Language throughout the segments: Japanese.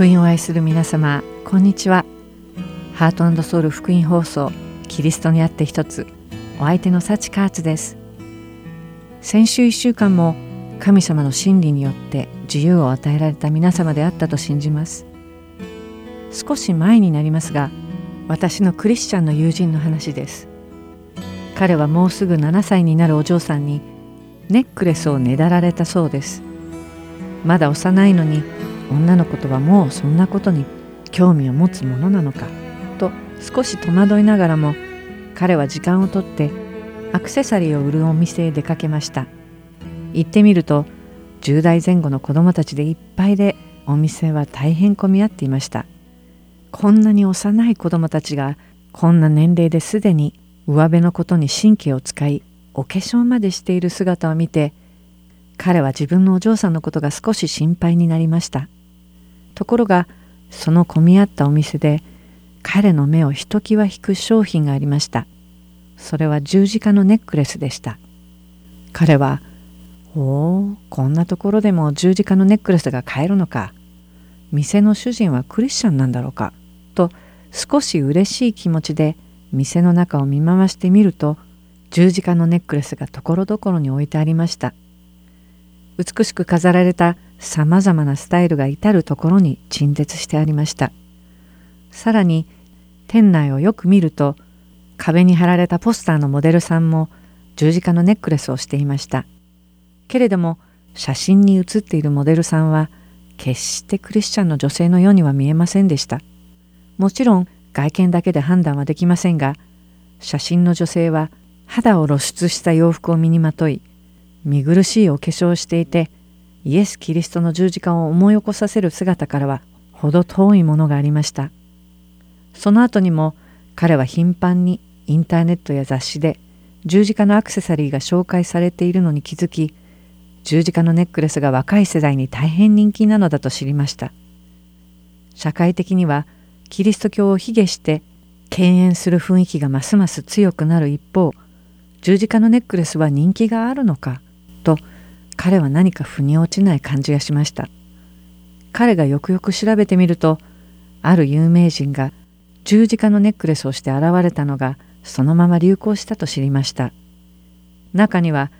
福音を愛する皆様こんにちは。ハートソウル福音放送キリストにあって一つお相手の幸カーツです。先週1週間も神様の真理によって自由を与えられた皆様であったと信じます。少し前になりますが私のクリスチャンの友人の話です。彼はもうすぐ7歳になるお嬢さんにネックレスをねだられたそうです。まだ幼いのに女の子とはもうそんなことに興味を持つものなのかと少し戸惑いながらも彼は時間をとってアクセサリーを売るお店へ出かけました。行ってみると10代前後の子供たちでいっぱいでお店は大変混み合っていました。こんなに幼い子供たちがこんな年齢ですでに上辺のことに神経を使いお化粧までしている姿を見て彼は自分のお嬢さんのことが少し心配になりました。ところがその混み合ったお店で彼の目をひときわ引く商品がありました。それは十字架のネックレスでした。彼は「おおこんなところでも十字架のネックレスが買えるのか。店の主人はクリスチャンなんだろうか」と少し嬉しい気持ちで店の中を見回してみると十字架のネックレスがところどころに置いてありました。美しく飾られたさまざまなスタイルが至るところに陳列してありました。さらに店内をよく見ると壁に貼られたポスターのモデルさんも十字架のネックレスをしていました。けれども写真に写っているモデルさんは決してクリスチャンの女性のようには見えませんでした。もちろん外見だけで判断はできませんが写真の女性は肌を露出した洋服を身にまとい見苦しいお化粧をしていてイエス・キリストの十字架を思い起こさせる姿からは程遠いものがありました。その後にも彼は頻繁にインターネットや雑誌で十字架のアクセサリーが紹介されているのに気づき十字架のネックレスが若い世代に大変人気なのだと知りました。社会的にはキリスト教を卑下して敬遠する雰囲気がますます強くなる一方十字架のネックレスは人気があるのかと彼は何か腑に落ちない感じがしました。彼がよくよく調べてみるとある有名人が十字架のネックレスをして現れたのがそのまま流行したと知りました。中には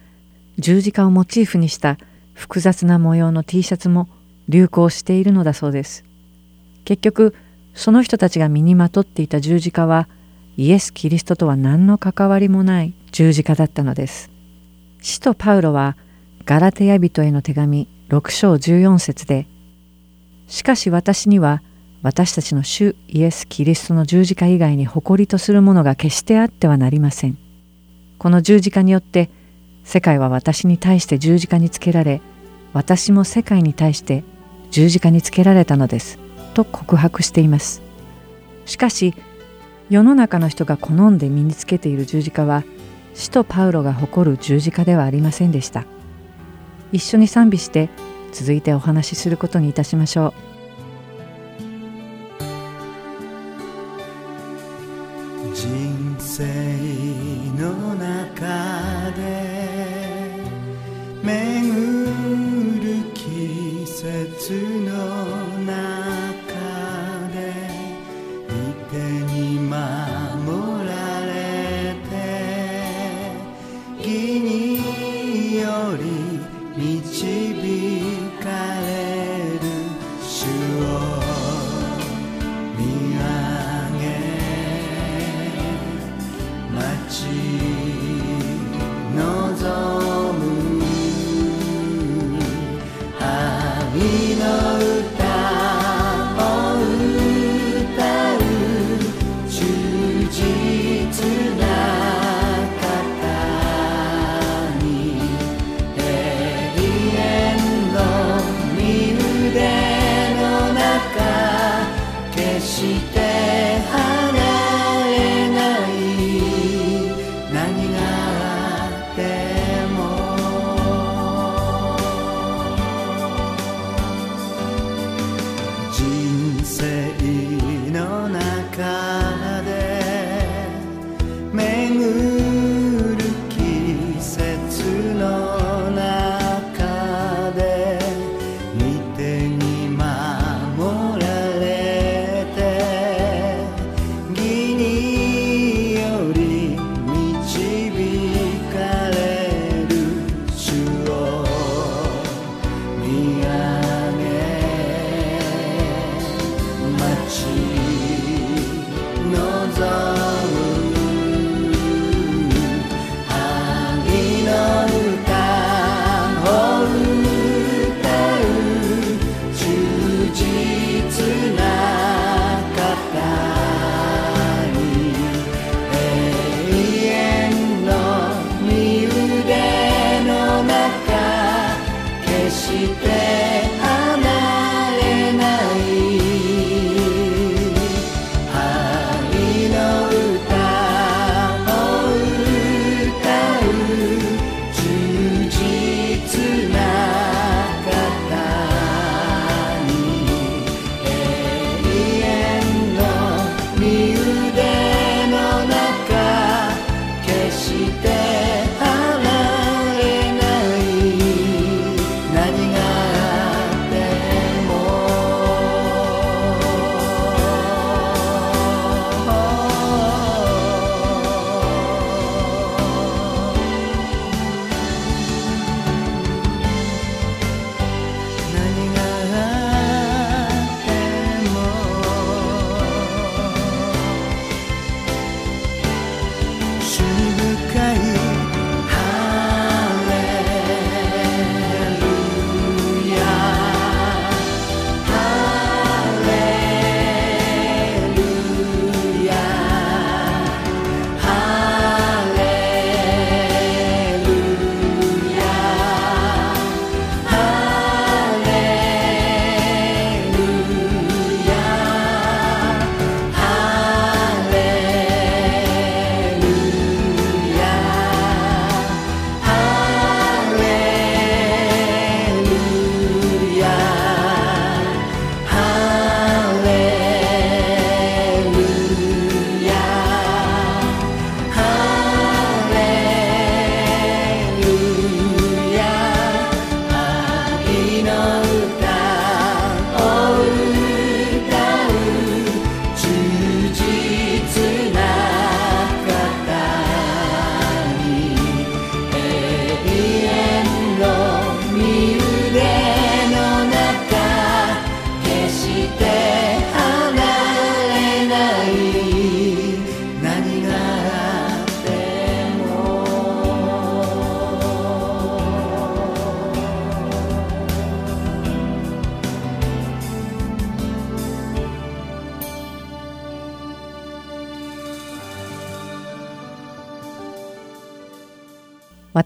十字架をモチーフにした複雑な模様の T シャツも流行しているのだそうです。結局その人たちが身にまとっていた十字架はイエス・キリストとは何の関わりもない十字架だったのです。使徒パウロはガラテヤ人への手紙6章14節でしかし私には私たちの主イエス・キリストの十字架以外に誇りとするものが決してあってはなりません。この十字架によって世界は私に対して十字架につけられ私も世界に対して十字架につけられたのですと告白しています。しかし世の中の人が好んで身につけている十字架は使徒パウロが誇る十字架ではありませんでした。一緒に賛美して続いてお話しすることにいたしましょう。人生の中で巡る季節の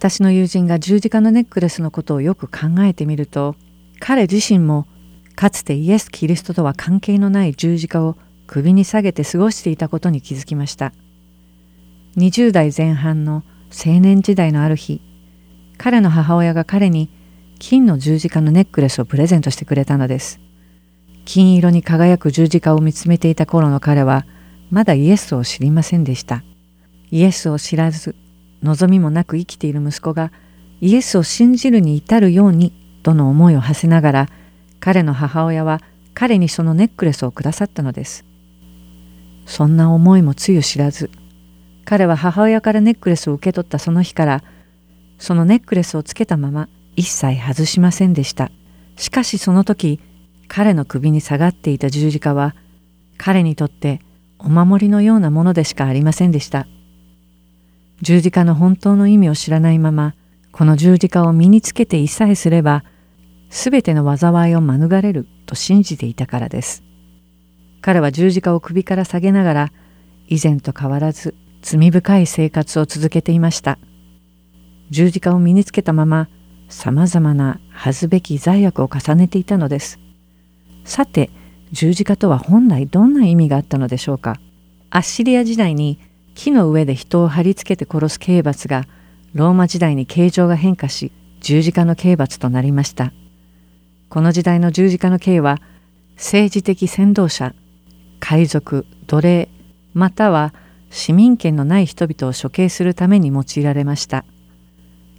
私の友人が十字架のネックレスのことをよく考えてみると彼自身もかつてイエス・キリストとは関係のない十字架を首に下げて過ごしていたことに気づきました。20代前半の青年時代のある日彼の母親が彼に金の十字架のネックレスをプレゼントしてくれたのです。金色に輝く十字架を見つめていた頃の彼はまだイエスを知りませんでした。イエスを知らず望みもなく生きている息子がイエスを信じるに至るようにとの思いを馳せながら彼の母親は彼にそのネックレスをくださったのです。そんな思いもつゆ知らず彼は母親からネックレスを受け取ったその日からそのネックレスをつけたまま一切外しませんでした。しかしその時彼の首に下がっていた十字架は彼にとってお守りのようなものでしかありませんでした。十字架の本当の意味を知らないままこの十字架を身につけていさえすれば全ての災いを免れると信じていたからです。彼は十字架を首から下げながら以前と変わらず罪深い生活を続けていました。十字架を身につけたままさまざまな恥ずべき罪悪を重ねていたのです。さて十字架とは本来どんな意味があったのでしょうか。アッシリア時代に木の上で人を貼り付けて殺す刑罰がローマ時代に形状が変化し十字架の刑罰となりました。この時代の十字架の刑は政治的先導者海賊奴隷または市民権のない人々を処刑するために用いられました。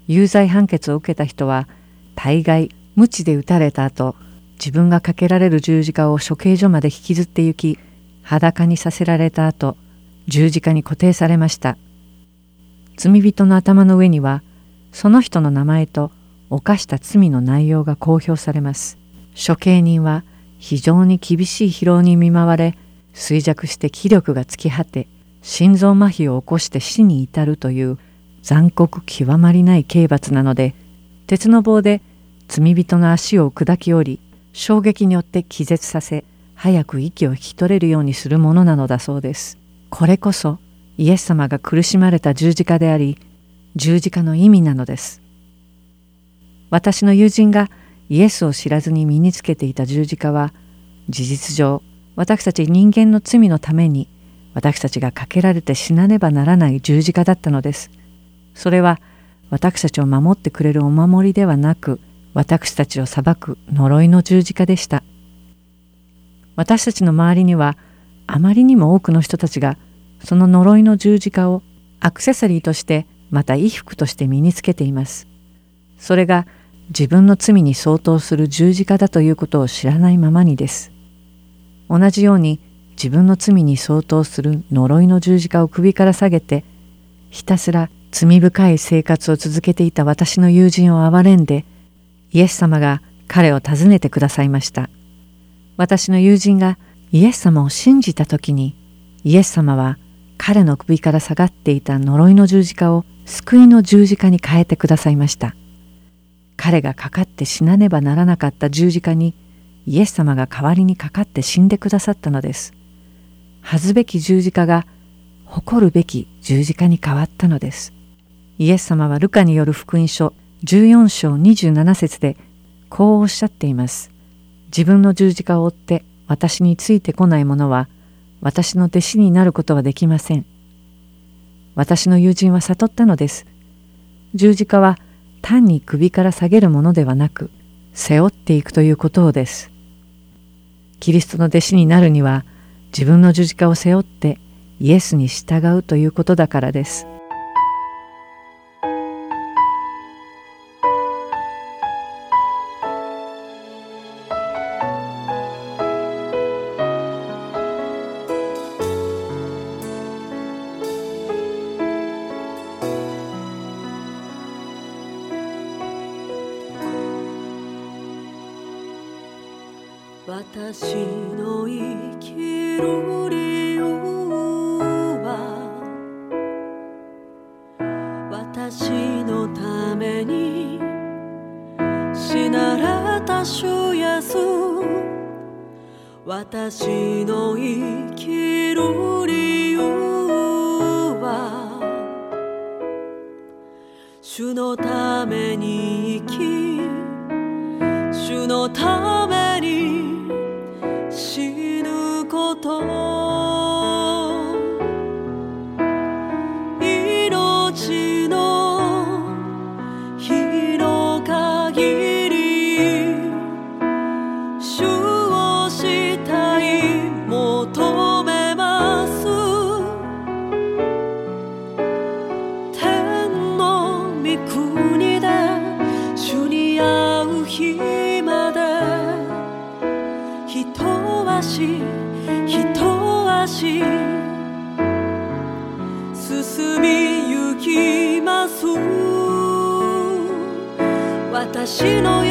有罪判決を受けた人は大概無知で撃たれた後自分がかけられる十字架を処刑所まで引きずって行き裸にさせられた後十字架に固定されました罪人の頭の上にはその人の名前と犯した罪の内容が公表されます処刑人は非常に厳しい疲労に見舞われ衰弱して気力が尽き果て心臓麻痺を起こして死に至るという残酷極まりない刑罰なので鉄の棒で罪人の足を砕き折り衝撃によって気絶させ早く息を引き取れるようにするものなのだそうです。これこそイエス様が苦しまれた十字架であり十字架の意味なのです。私の友人がイエスを知らずに身につけていた十字架は事実上私たち人間の罪のために私たちがかけられて死なねばならない十字架だったのです。それは私たちを守ってくれるお守りではなく私たちを裁く呪いの十字架でした私たちの周りにはあまりにも多くの人たちがその呪いの十字架をアクセサリーとしてまた衣服として身につけています。それが自分の罪に相当する十字架だということを知らないままにです。同じように自分の罪に相当する呪いの十字架を首から下げてひたすら罪深い生活を続けていた私の友人を憐れんでイエス様が彼を訪ねてくださいました。私の友人がイエス様を信じた時にイエス様は彼の首から下がっていた呪いの十字架を救いの十字架に変えてくださいました。彼がかかって死なねばならなかった十字架にイエス様が代わりにかかって死んでくださったのです。恥ずべき十字架が誇るべき十字架に変わったのです。イエス様はルカによる福音書14章27節でこうおっしゃっています。自分の十字架を追って私についてこない者は私の弟子になることはできません。私の友人は悟ったのです。十字架は単に首から下げるものではなく背負っていくということをです。キリストの弟子になるには自分の十字架を背負ってイエスに従うということだからです。私の生きる理由は私のために死なれた主イエ私の生きる理由は主のために生き主のために痛私の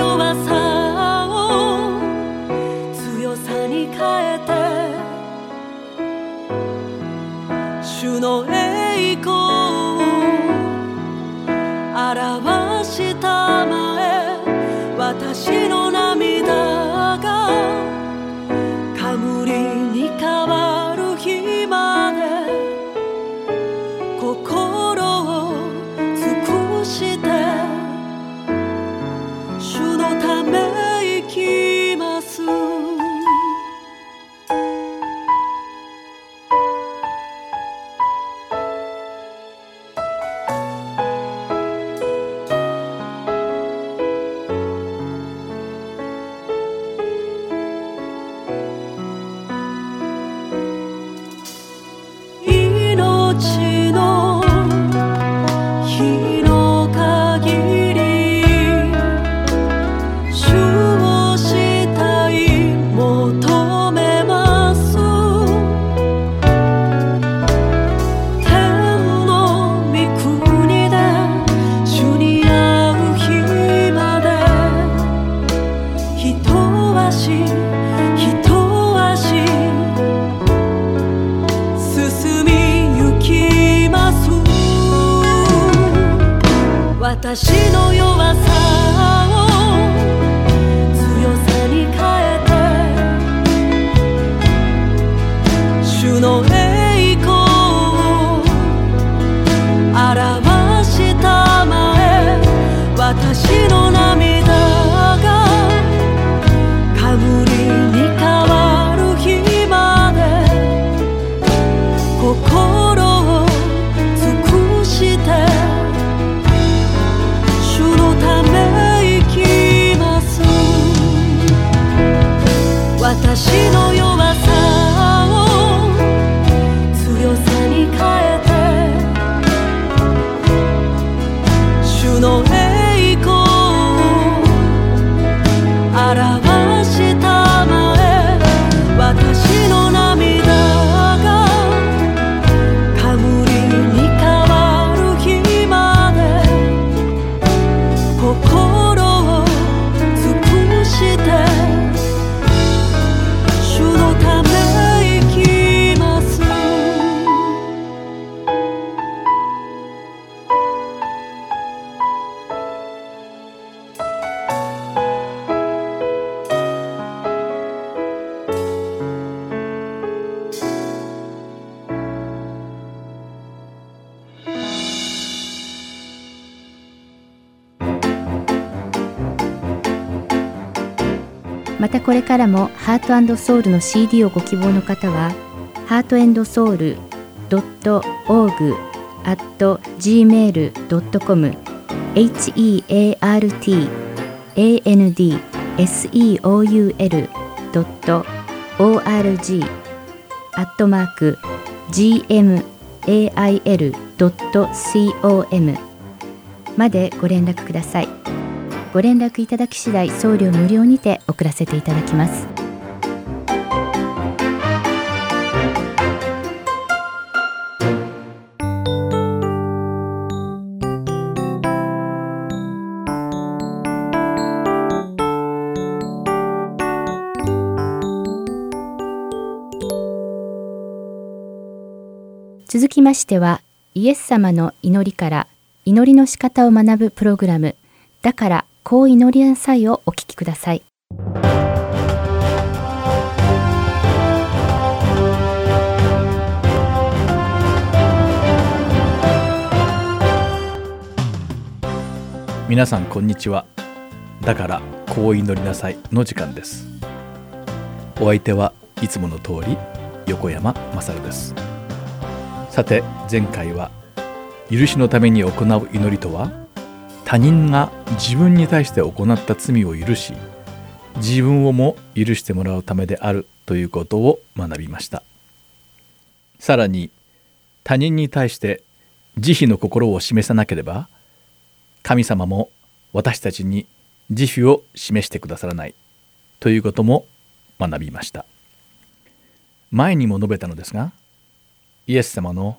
ートソウルの CD をご希望の方は、ハートソウル .org at gmail.com heart and seoul org アットマーク gmail.com までご連絡ください。ご連絡いただき次第送料無料にて送らせていただきます続きましてはイエス様の祈りから祈りの仕方を学ぶプログラムだからこう祈りなさいをお聞きください。皆さんこんにちは。だからこう祈りなさいの時間です。お相手はいつもの通り横山勝です。さて前回は許しのために行う祈りとは他人が自分に対して行った罪を許し自分をも許してもらうためであるということを学びました。さらに他人に対して慈悲の心を示さなければ神様も私たちに慈悲を示してくださらないということも学びました。前にも述べたのですがイエス様の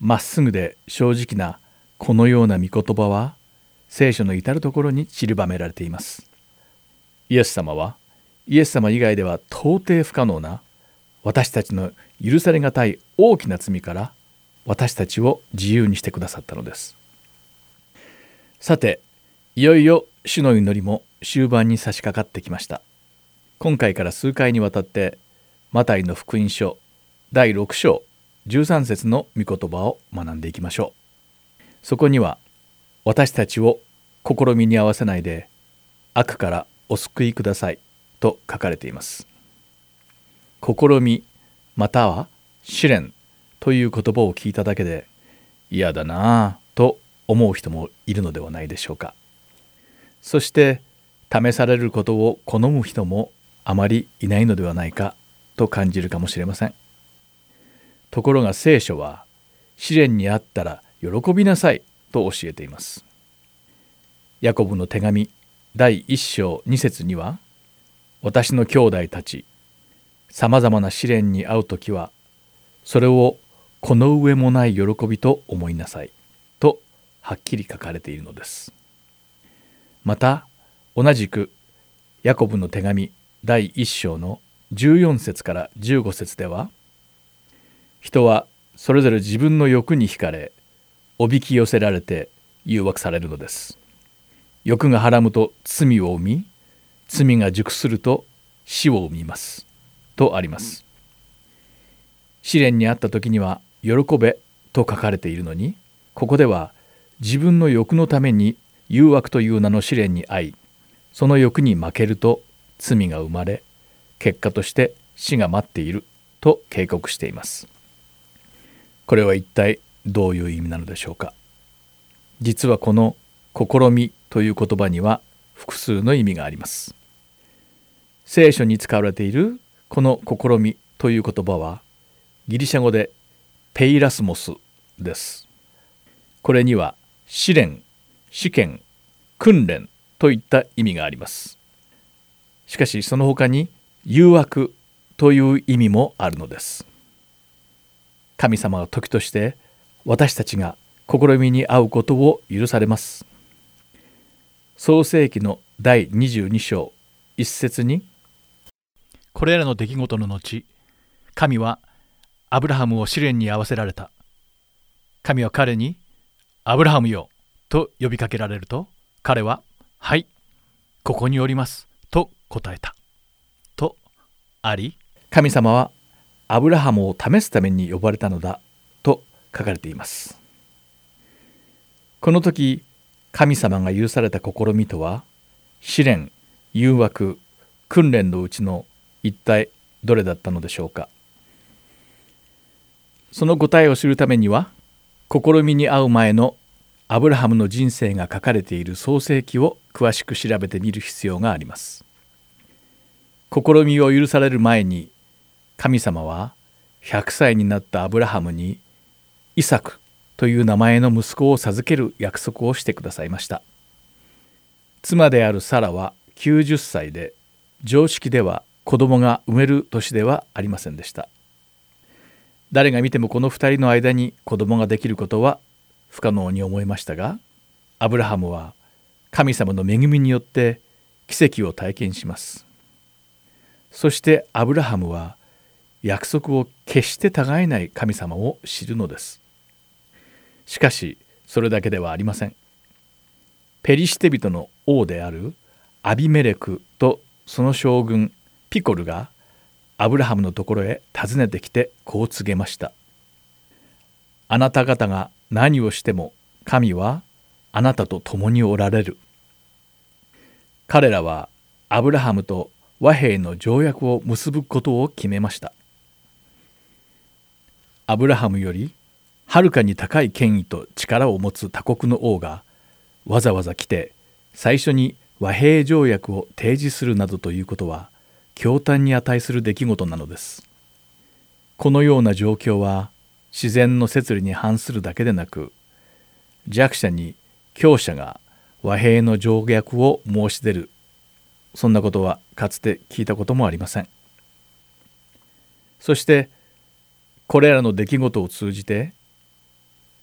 まっすぐで正直なこのような御言葉は聖書の至る所に散りばめられています。イエス様はイエス様以外では到底不可能な私たちの許されがたい大きな罪から私たちを自由にしてくださったのです。さていよいよ主の祈りも終盤に差し掛かってきました。今回から数回にわたってマタイの福音書第6章13節の御言葉を学んでいきましょう。そこには私たちを試みに合わせないで悪からお救いくださいと書かれています。試みまたは試練という言葉を聞いただけで嫌だなぁと思う人もいるのではないでしょうか。そして試されることを好む人もあまりいないのではないかと感じるかもしれません。ところが聖書は試練にあったら喜びなさいと教えています。ヤコブの手紙第1章2節には私の兄弟たちさまざまな試練に遭う時はそれをこの上もない喜びと思いなさいとはっきり書かれているのです。また同じくヤコブの手紙第1章の14節から15節では人はそれぞれ自分の欲に惹かれおびき寄せられて誘惑されるのです。欲がはらむと罪を生み罪が熟すると死を生みます。とあります。試練にあった時には喜べと書かれているのにここでは自分の欲のために誘惑という名の試練に遭いその欲に負けると罪が生まれ結果として死が待っていると警告しています。これは一体どういう意味なのでしょうか？実はこの試みという言葉には複数の意味があります。聖書に使われているこの試みという言葉はギリシャ語でペイラスモスです。これには試練試験訓練といった意味があります。しかしその他に誘惑という意味もあるのです。神様は時として私たちが試みに遭うことを許されます。創世紀の第22章一節にこれらの出来事の後神はアブラハムを試練に合わせられた。神は彼に「アブラハムよ」と呼びかけられると彼は「はいここにおります」と答えた。とあり神様はアブラハムを試すために呼ばれたのだと書かれています。この時神様が許された試みとは試練誘惑訓練のうちの一体どれだったのでしょうか。その答えを知るためには試みに遭う前のアブラハムの人生が書かれている創世記を詳しく調べてみる必要があります。試みを許される前に神様は100歳になったアブラハムにイサクという名前の息子を授ける約束をしてくださいました。妻であるサラは90歳で常識では子供が産める年ではありませんでした。誰が見てもこの2人の間に子供ができることは不可能に思いましたがアブラハムは神様の恵みによって奇跡を体験します。そしてアブラハムは約束を決して違えない神様を知るのです。しかしそれだけではありません。ペリシテ人の王であるアビメレクとその将軍ピコルがアブラハムのところへ訪ねてきてこう告げました。あなた方が何をしても神はあなたと共におられる。彼らはアブラハムと和平の条約を結ぶことを決めました。アブラハムよりはるかに高い権威と力を持つ他国の王がわざわざ来て最初に和平条約を提示するなどということは驚嘆に値する出来事なのです。このような状況は自然の摂理に反するだけでなく弱者に強者が和平の条約を申し出る。そんなことはかつて聞いたこともありません。そしてこれらの出来事を通じて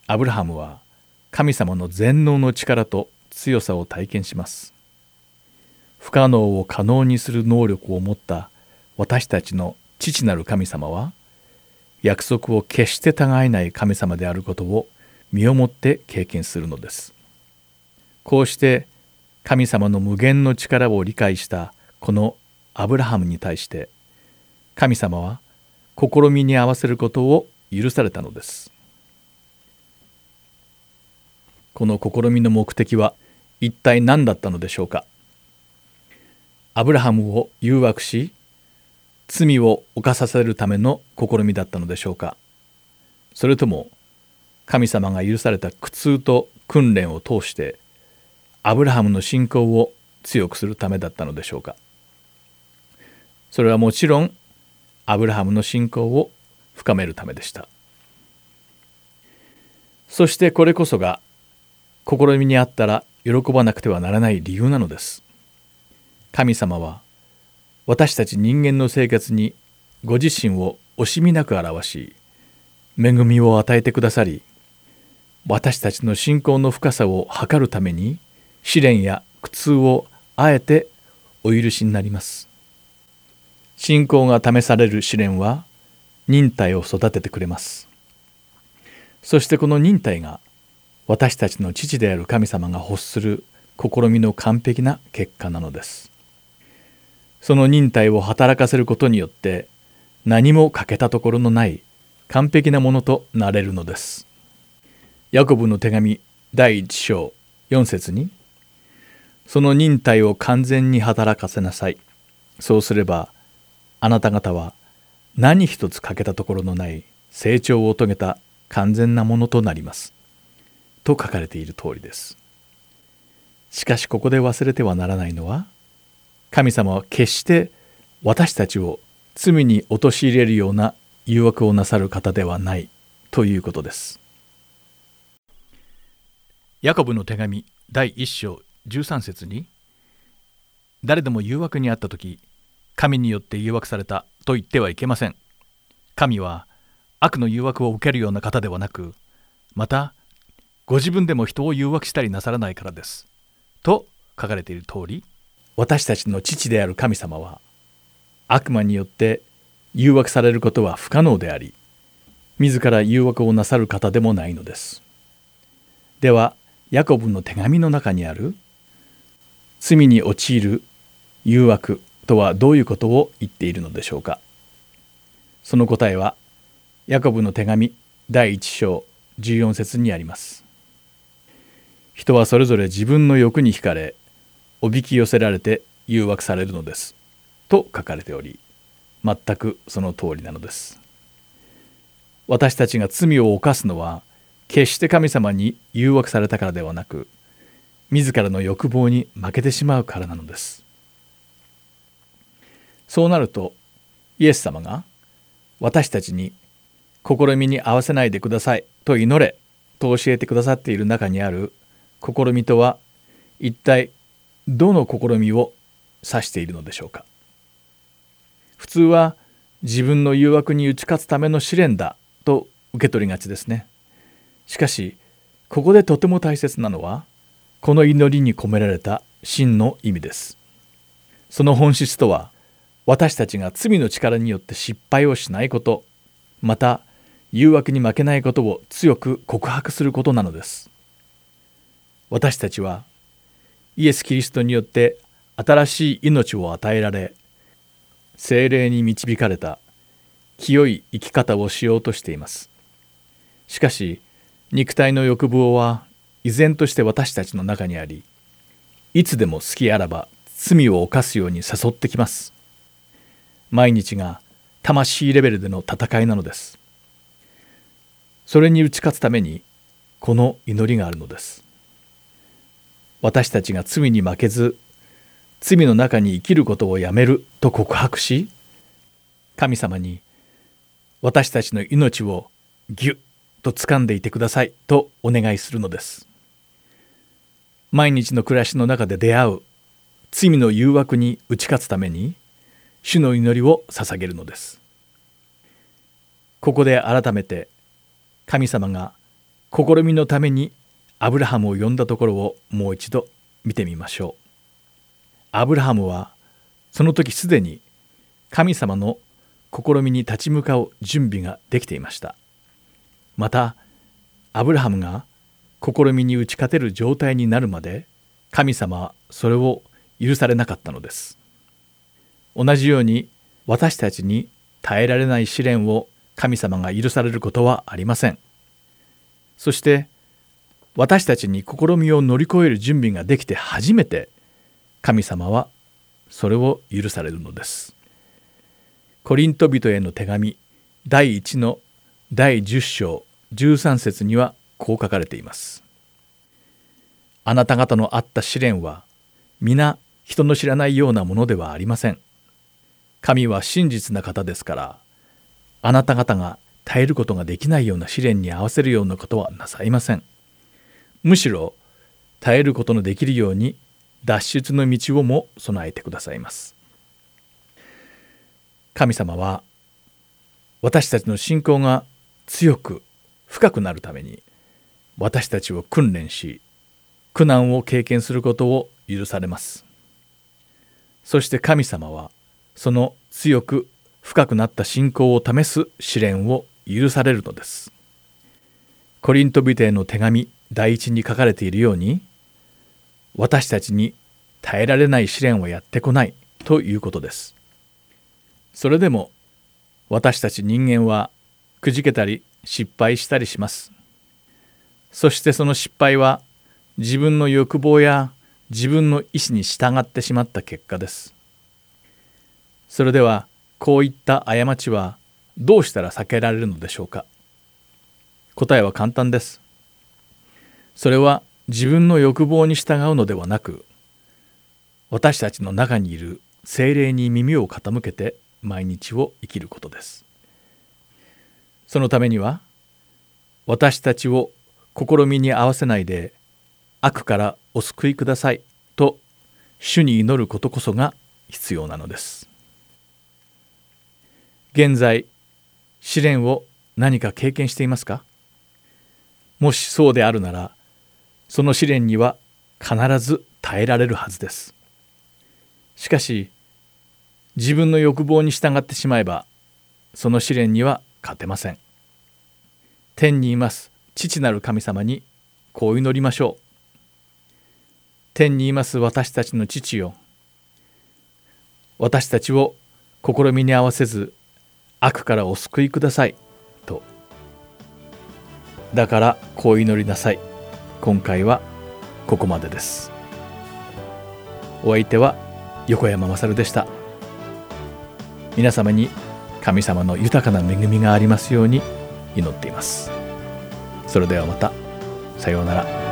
アブラハムは神様の全能の力と強さを体験します。不可能を可能にする能力を持った私たちの父なる神様は約束を決して違えない神様であることを身をもって経験するのです。こうして神様の無限の力を理解したこのアブラハムに対して神様は試みに合わせることを許されたのです。この試みの目的は一体何だったのでしょうか？アブラハムを誘惑し罪を犯させるための試みだったのでしょうか？それとも神様が許された苦痛と訓練を通してアブラハムの信仰を強くするためだったのでしょうか？それはもちろんアブラハムの信仰を深めるためでした。そしてこれこそが試みにあったら喜ばなくてはならない理由なのです。神様は私たち人間の生活にご自身を惜しみなく表し恵みを与えてくださり私たちの信仰の深さを測るために試練や苦痛をあえてお許しになります。信仰が試される試練は忍耐を育ててくれます。そしてこの忍耐が私たちの父である神様が欲する試みの完璧な結果なのです。その忍耐を働かせることによって何も欠けたところのない完璧なものとなれるのです。ヤコブの手紙第1章4節にその忍耐を完全に働かせなさい。そうすればあなた方は何一つ欠けたところのない成長を遂げた完全なものとなります。と書かれている通りです。しかしここで忘れてはならないのは神様は決して私たちを罪に陥れるような誘惑をなさる方ではないということです。ヤコブの手紙第1章13節に誰でも誘惑にあった時神によって誘惑されたと言ってはいけません神は悪の誘惑を受けるような方ではなくまたご自分でも人を誘惑したりなさらないからです。と書かれている通り私たちの父である神様は悪魔によって誘惑されることは不可能であり自ら誘惑をなさる方でもないのです。ではヤコブの手紙の中にある罪に陥る誘惑とはどういうことを言っているのでしょうか。その答えはヤコブの手紙第1章14節にあります。人はそれぞれ自分の欲に惹かれおびき寄せられて誘惑されるのです。と書かれており全くその通りなのです。私たちが罪を犯すのは決して神様に誘惑されたからではなく自らの欲望に負けてしまうからなのです。そうなるとイエス様が私たちに試みに合わせないでくださいと祈れと教えてくださっている中にある試みとは一体どの試みを指しているのでしょうか？普通は自分の誘惑に打ち勝つための試練だと受け取りがちですね。しかしここでとても大切なのはこの祈りに込められた真の意味です。その本質とは私たちが罪の力によって失敗をしないことまた誘惑に負けないことを強く告白することなのです。私たちはイエス・キリストによって新しい命を与えられ精霊に導かれた清い生き方をしようとしています。しかし肉体の欲望は依然として私たちの中にありいつでも好きあらば罪を犯すように誘ってきます。毎日が魂レベルでの戦いなのです。それに打ち勝つためにこの祈りがあるのです。私たちが罪に負けず罪の中に生きることをやめると告白し神様に私たちの命をぎゅっと掴んでいてくださいとお願いするのです。毎日の暮らしの中で出会う罪の誘惑に打ち勝つために主の祈りを捧げるのです。ここで改めて神様が試みのためにアブラハムを呼んだところをもう一度見てみましょう。アブラハムはその時すでに神様の試みに立ち向かう準備ができていました。またアブラハムが試みに打ち勝てる状態になるまで神様はそれを許されなかったのです。同じように私たちに耐えられない試練を神様が許されることはありません。そして私たちに試みを乗り越える準備ができて初めて神様はそれを許されるのです。コリント人への手紙第1の第10章13節にはこう書かれています。あなた方のあった試練は皆人の知らないようなものではありません。神は真実な方ですからあなた方が耐えることができないような試練に合わせるようなことはなさいません。むしろ耐えることのできるように脱出の道をも備えてくださいます。神様は私たちの信仰が強く深くなるために私たちを訓練し苦難を経験することを許されます。そして神様はその強く深くなった信仰を試す試練を許されるのです。コリント人への手紙第一に書かれているように私たちに耐えられない試練はやってこないということです。それでも私たち人間はくじけたり失敗したりします。そしてその失敗は自分の欲望や自分の意思に従ってしまった結果です。それではこういった過ちはどうしたら避けられるのでしょうか？答えは簡単です。それは自分の欲望に従うのではなく私たちの中にいる精霊に耳を傾けて毎日を生きることです。そのためには私たちを試みに合わせないで悪からお救いくださいと主に祈ることこそが必要なのです。現在試練を何か経験していますか？もしそうであるならその試練には必ず耐えられるはずです。しかし自分の欲望に従ってしまえばその試練には勝てません。天にいます父なる神様にこう祈りましょう。天にいます私たちの父よ。私たちを試みに合わせず悪からお救いください。と。だからこう祈りなさい。今回はここまでです。お相手は横山勝でした。皆様に神様の豊かな恵みがありますように祈っています。それではまた。さようなら。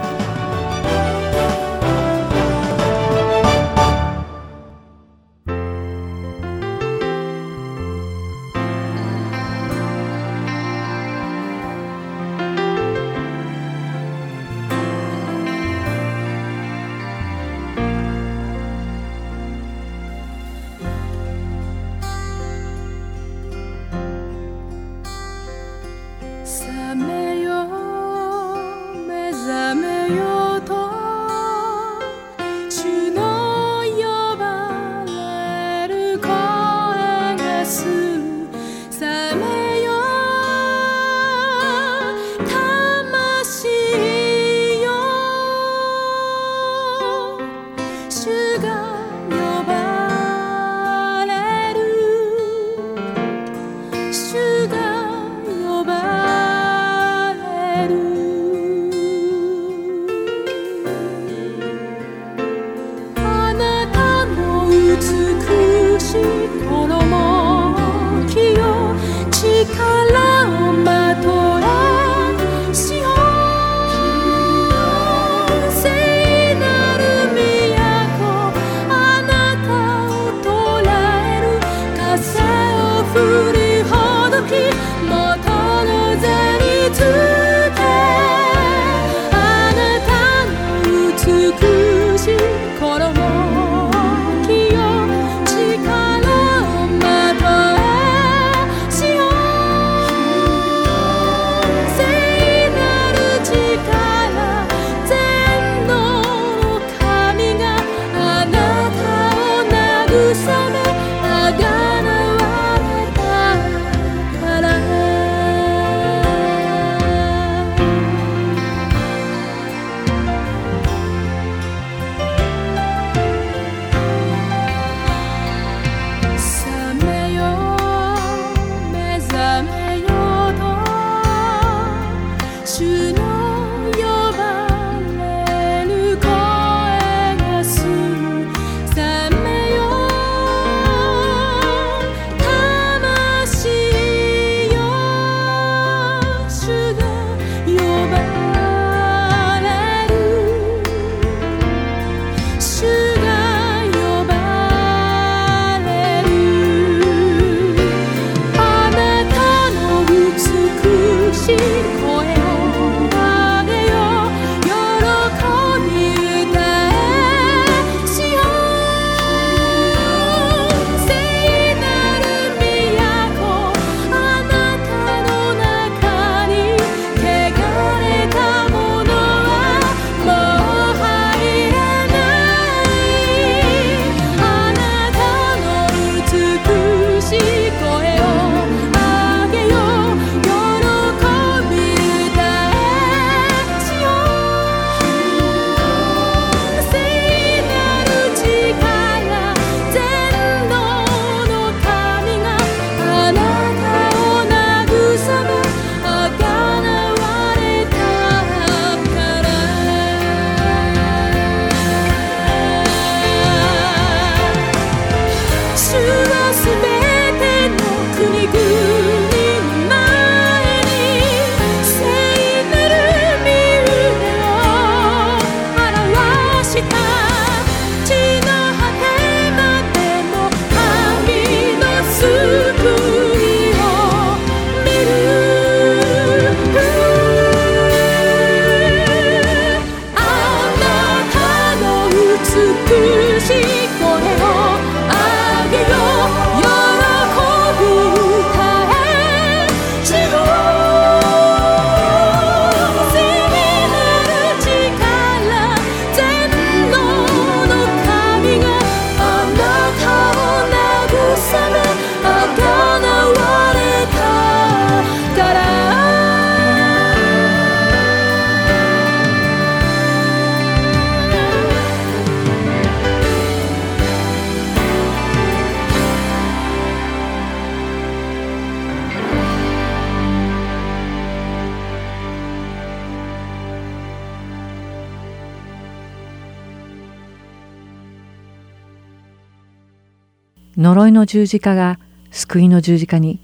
の十字架が救いの十字架に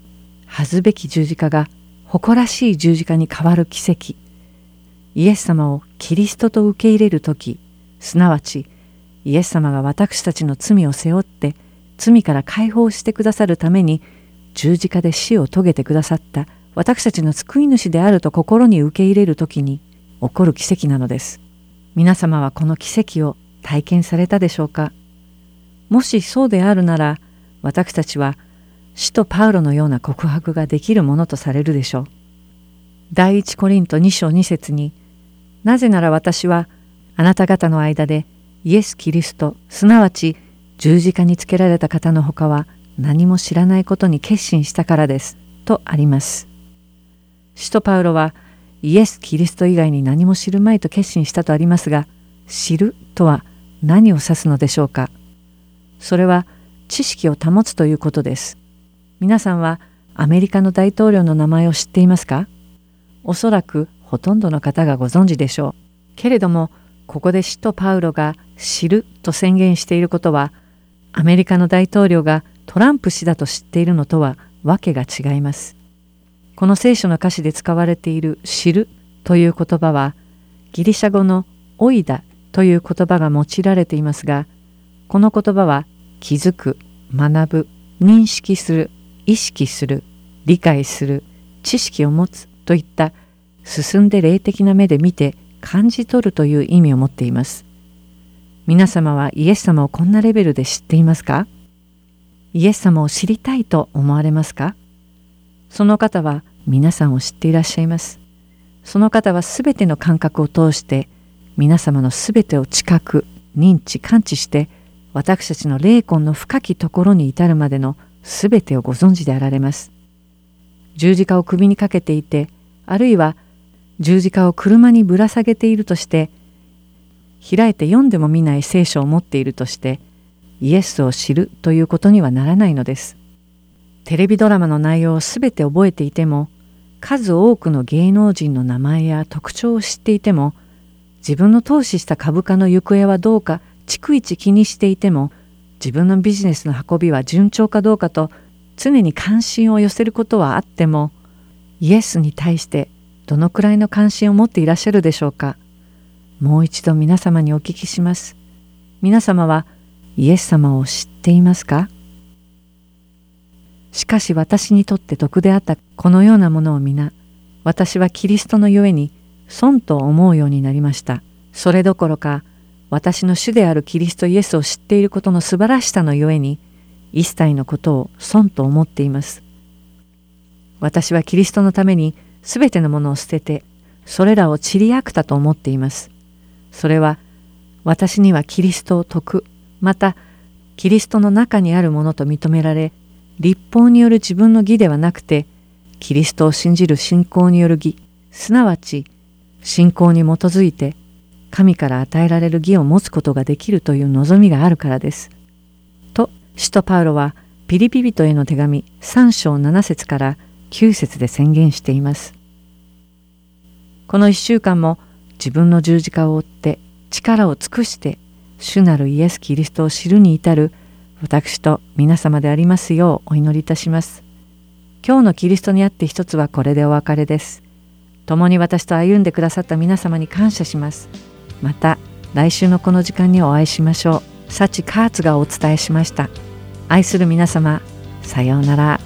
恥ずべき十字架が誇らしい十字架に変わる奇跡イエス様をキリストと受け入れる時すなわちイエス様が私たちの罪を背負って罪から解放してくださるために十字架で死を遂げてくださった私たちの救い主であると心に受け入れる時に起こる奇跡なのです。皆様はこの奇跡を体験されたでしょうかもしそうであるなら私たちは使徒パウロのような告白ができるものとされるでしょう。第一コリント2章2節になぜなら私はあなた方の間でイエス・キリストすなわち十字架につけられた方のほかは何も知らないことに決心したからですとあります。使徒パウロはイエス・キリスト以外に何も知るまいと決心したとありますが知るとは何を指すのでしょうかそれは知識を保つということです。皆さんはアメリカの大統領の名前を知っていますか？おそらくほとんどの方がご存知でしょう。けれどもここで使徒パウロが知ると宣言していることはアメリカの大統領がトランプ氏だと知っているのとはわけが違います。この聖書の歌詞で使われている知るという言葉はギリシャ語のオイダという言葉が用いられていますがこの言葉は気づく学ぶ認識する意識する理解する知識を持つといった進んで霊的な目で見て感じ取るという意味を持っています。皆様はイエス様をこんなレベルで知っていますか？イエス様を知りたいと思われますか？その方は皆さんを知っていらっしゃいます。その方はすべての感覚を通して皆様のすべてを知覚、認知、感知して私たちの霊魂の深きところに至るまでのすべてをご存知であられます。十字架を首にかけていて、あるいは十字架を車にぶら下げているとして、開いて読んでも見ない聖書を持っているとして、イエスを知るということにはならないのです。テレビドラマの内容をすべて覚えていても、数多くの芸能人の名前や特徴を知っていても、自分の投資した株価の行方はどうか逐一気にしていても自分のビジネスの運びは順調かどうかと常に関心を寄せることはあってもイエスに対してどのくらいの関心を持っていらっしゃるでしょうかもう一度皆様にお聞きします。皆様はイエス様を知っていますか？しかし私にとって得であったこのようなものを皆私はキリストのゆえに損と思うようになりました。それどころか、私の主であるキリストイエスを知っていることの素晴らしさのゆえに、一切のことを損と思っています。私はキリストのために全てのものを捨てて、それらを散りあくたと思っています。それは、私にはキリストを説く、また、キリストの中にあるものと認められ、立法による自分の義ではなくて、キリストを信じる信仰による義、すなわち信仰に基づいて神から与えられる義を持つことができるという望みがあるからです。と、使徒パウロはピリピ人への手紙3章7節から9節で宣言しています。この一週間も自分の十字架を追って力を尽くして主なるイエス・キリストを知るに至る私と皆様でありますようお祈りいたします。今日のキリストにあって一つはこれでお別れです。共に私と歩んでくださった皆様に感謝しますまた来週のこの時間にお会いしましょう。幸カーツがお伝えしました。愛する皆様さようなら。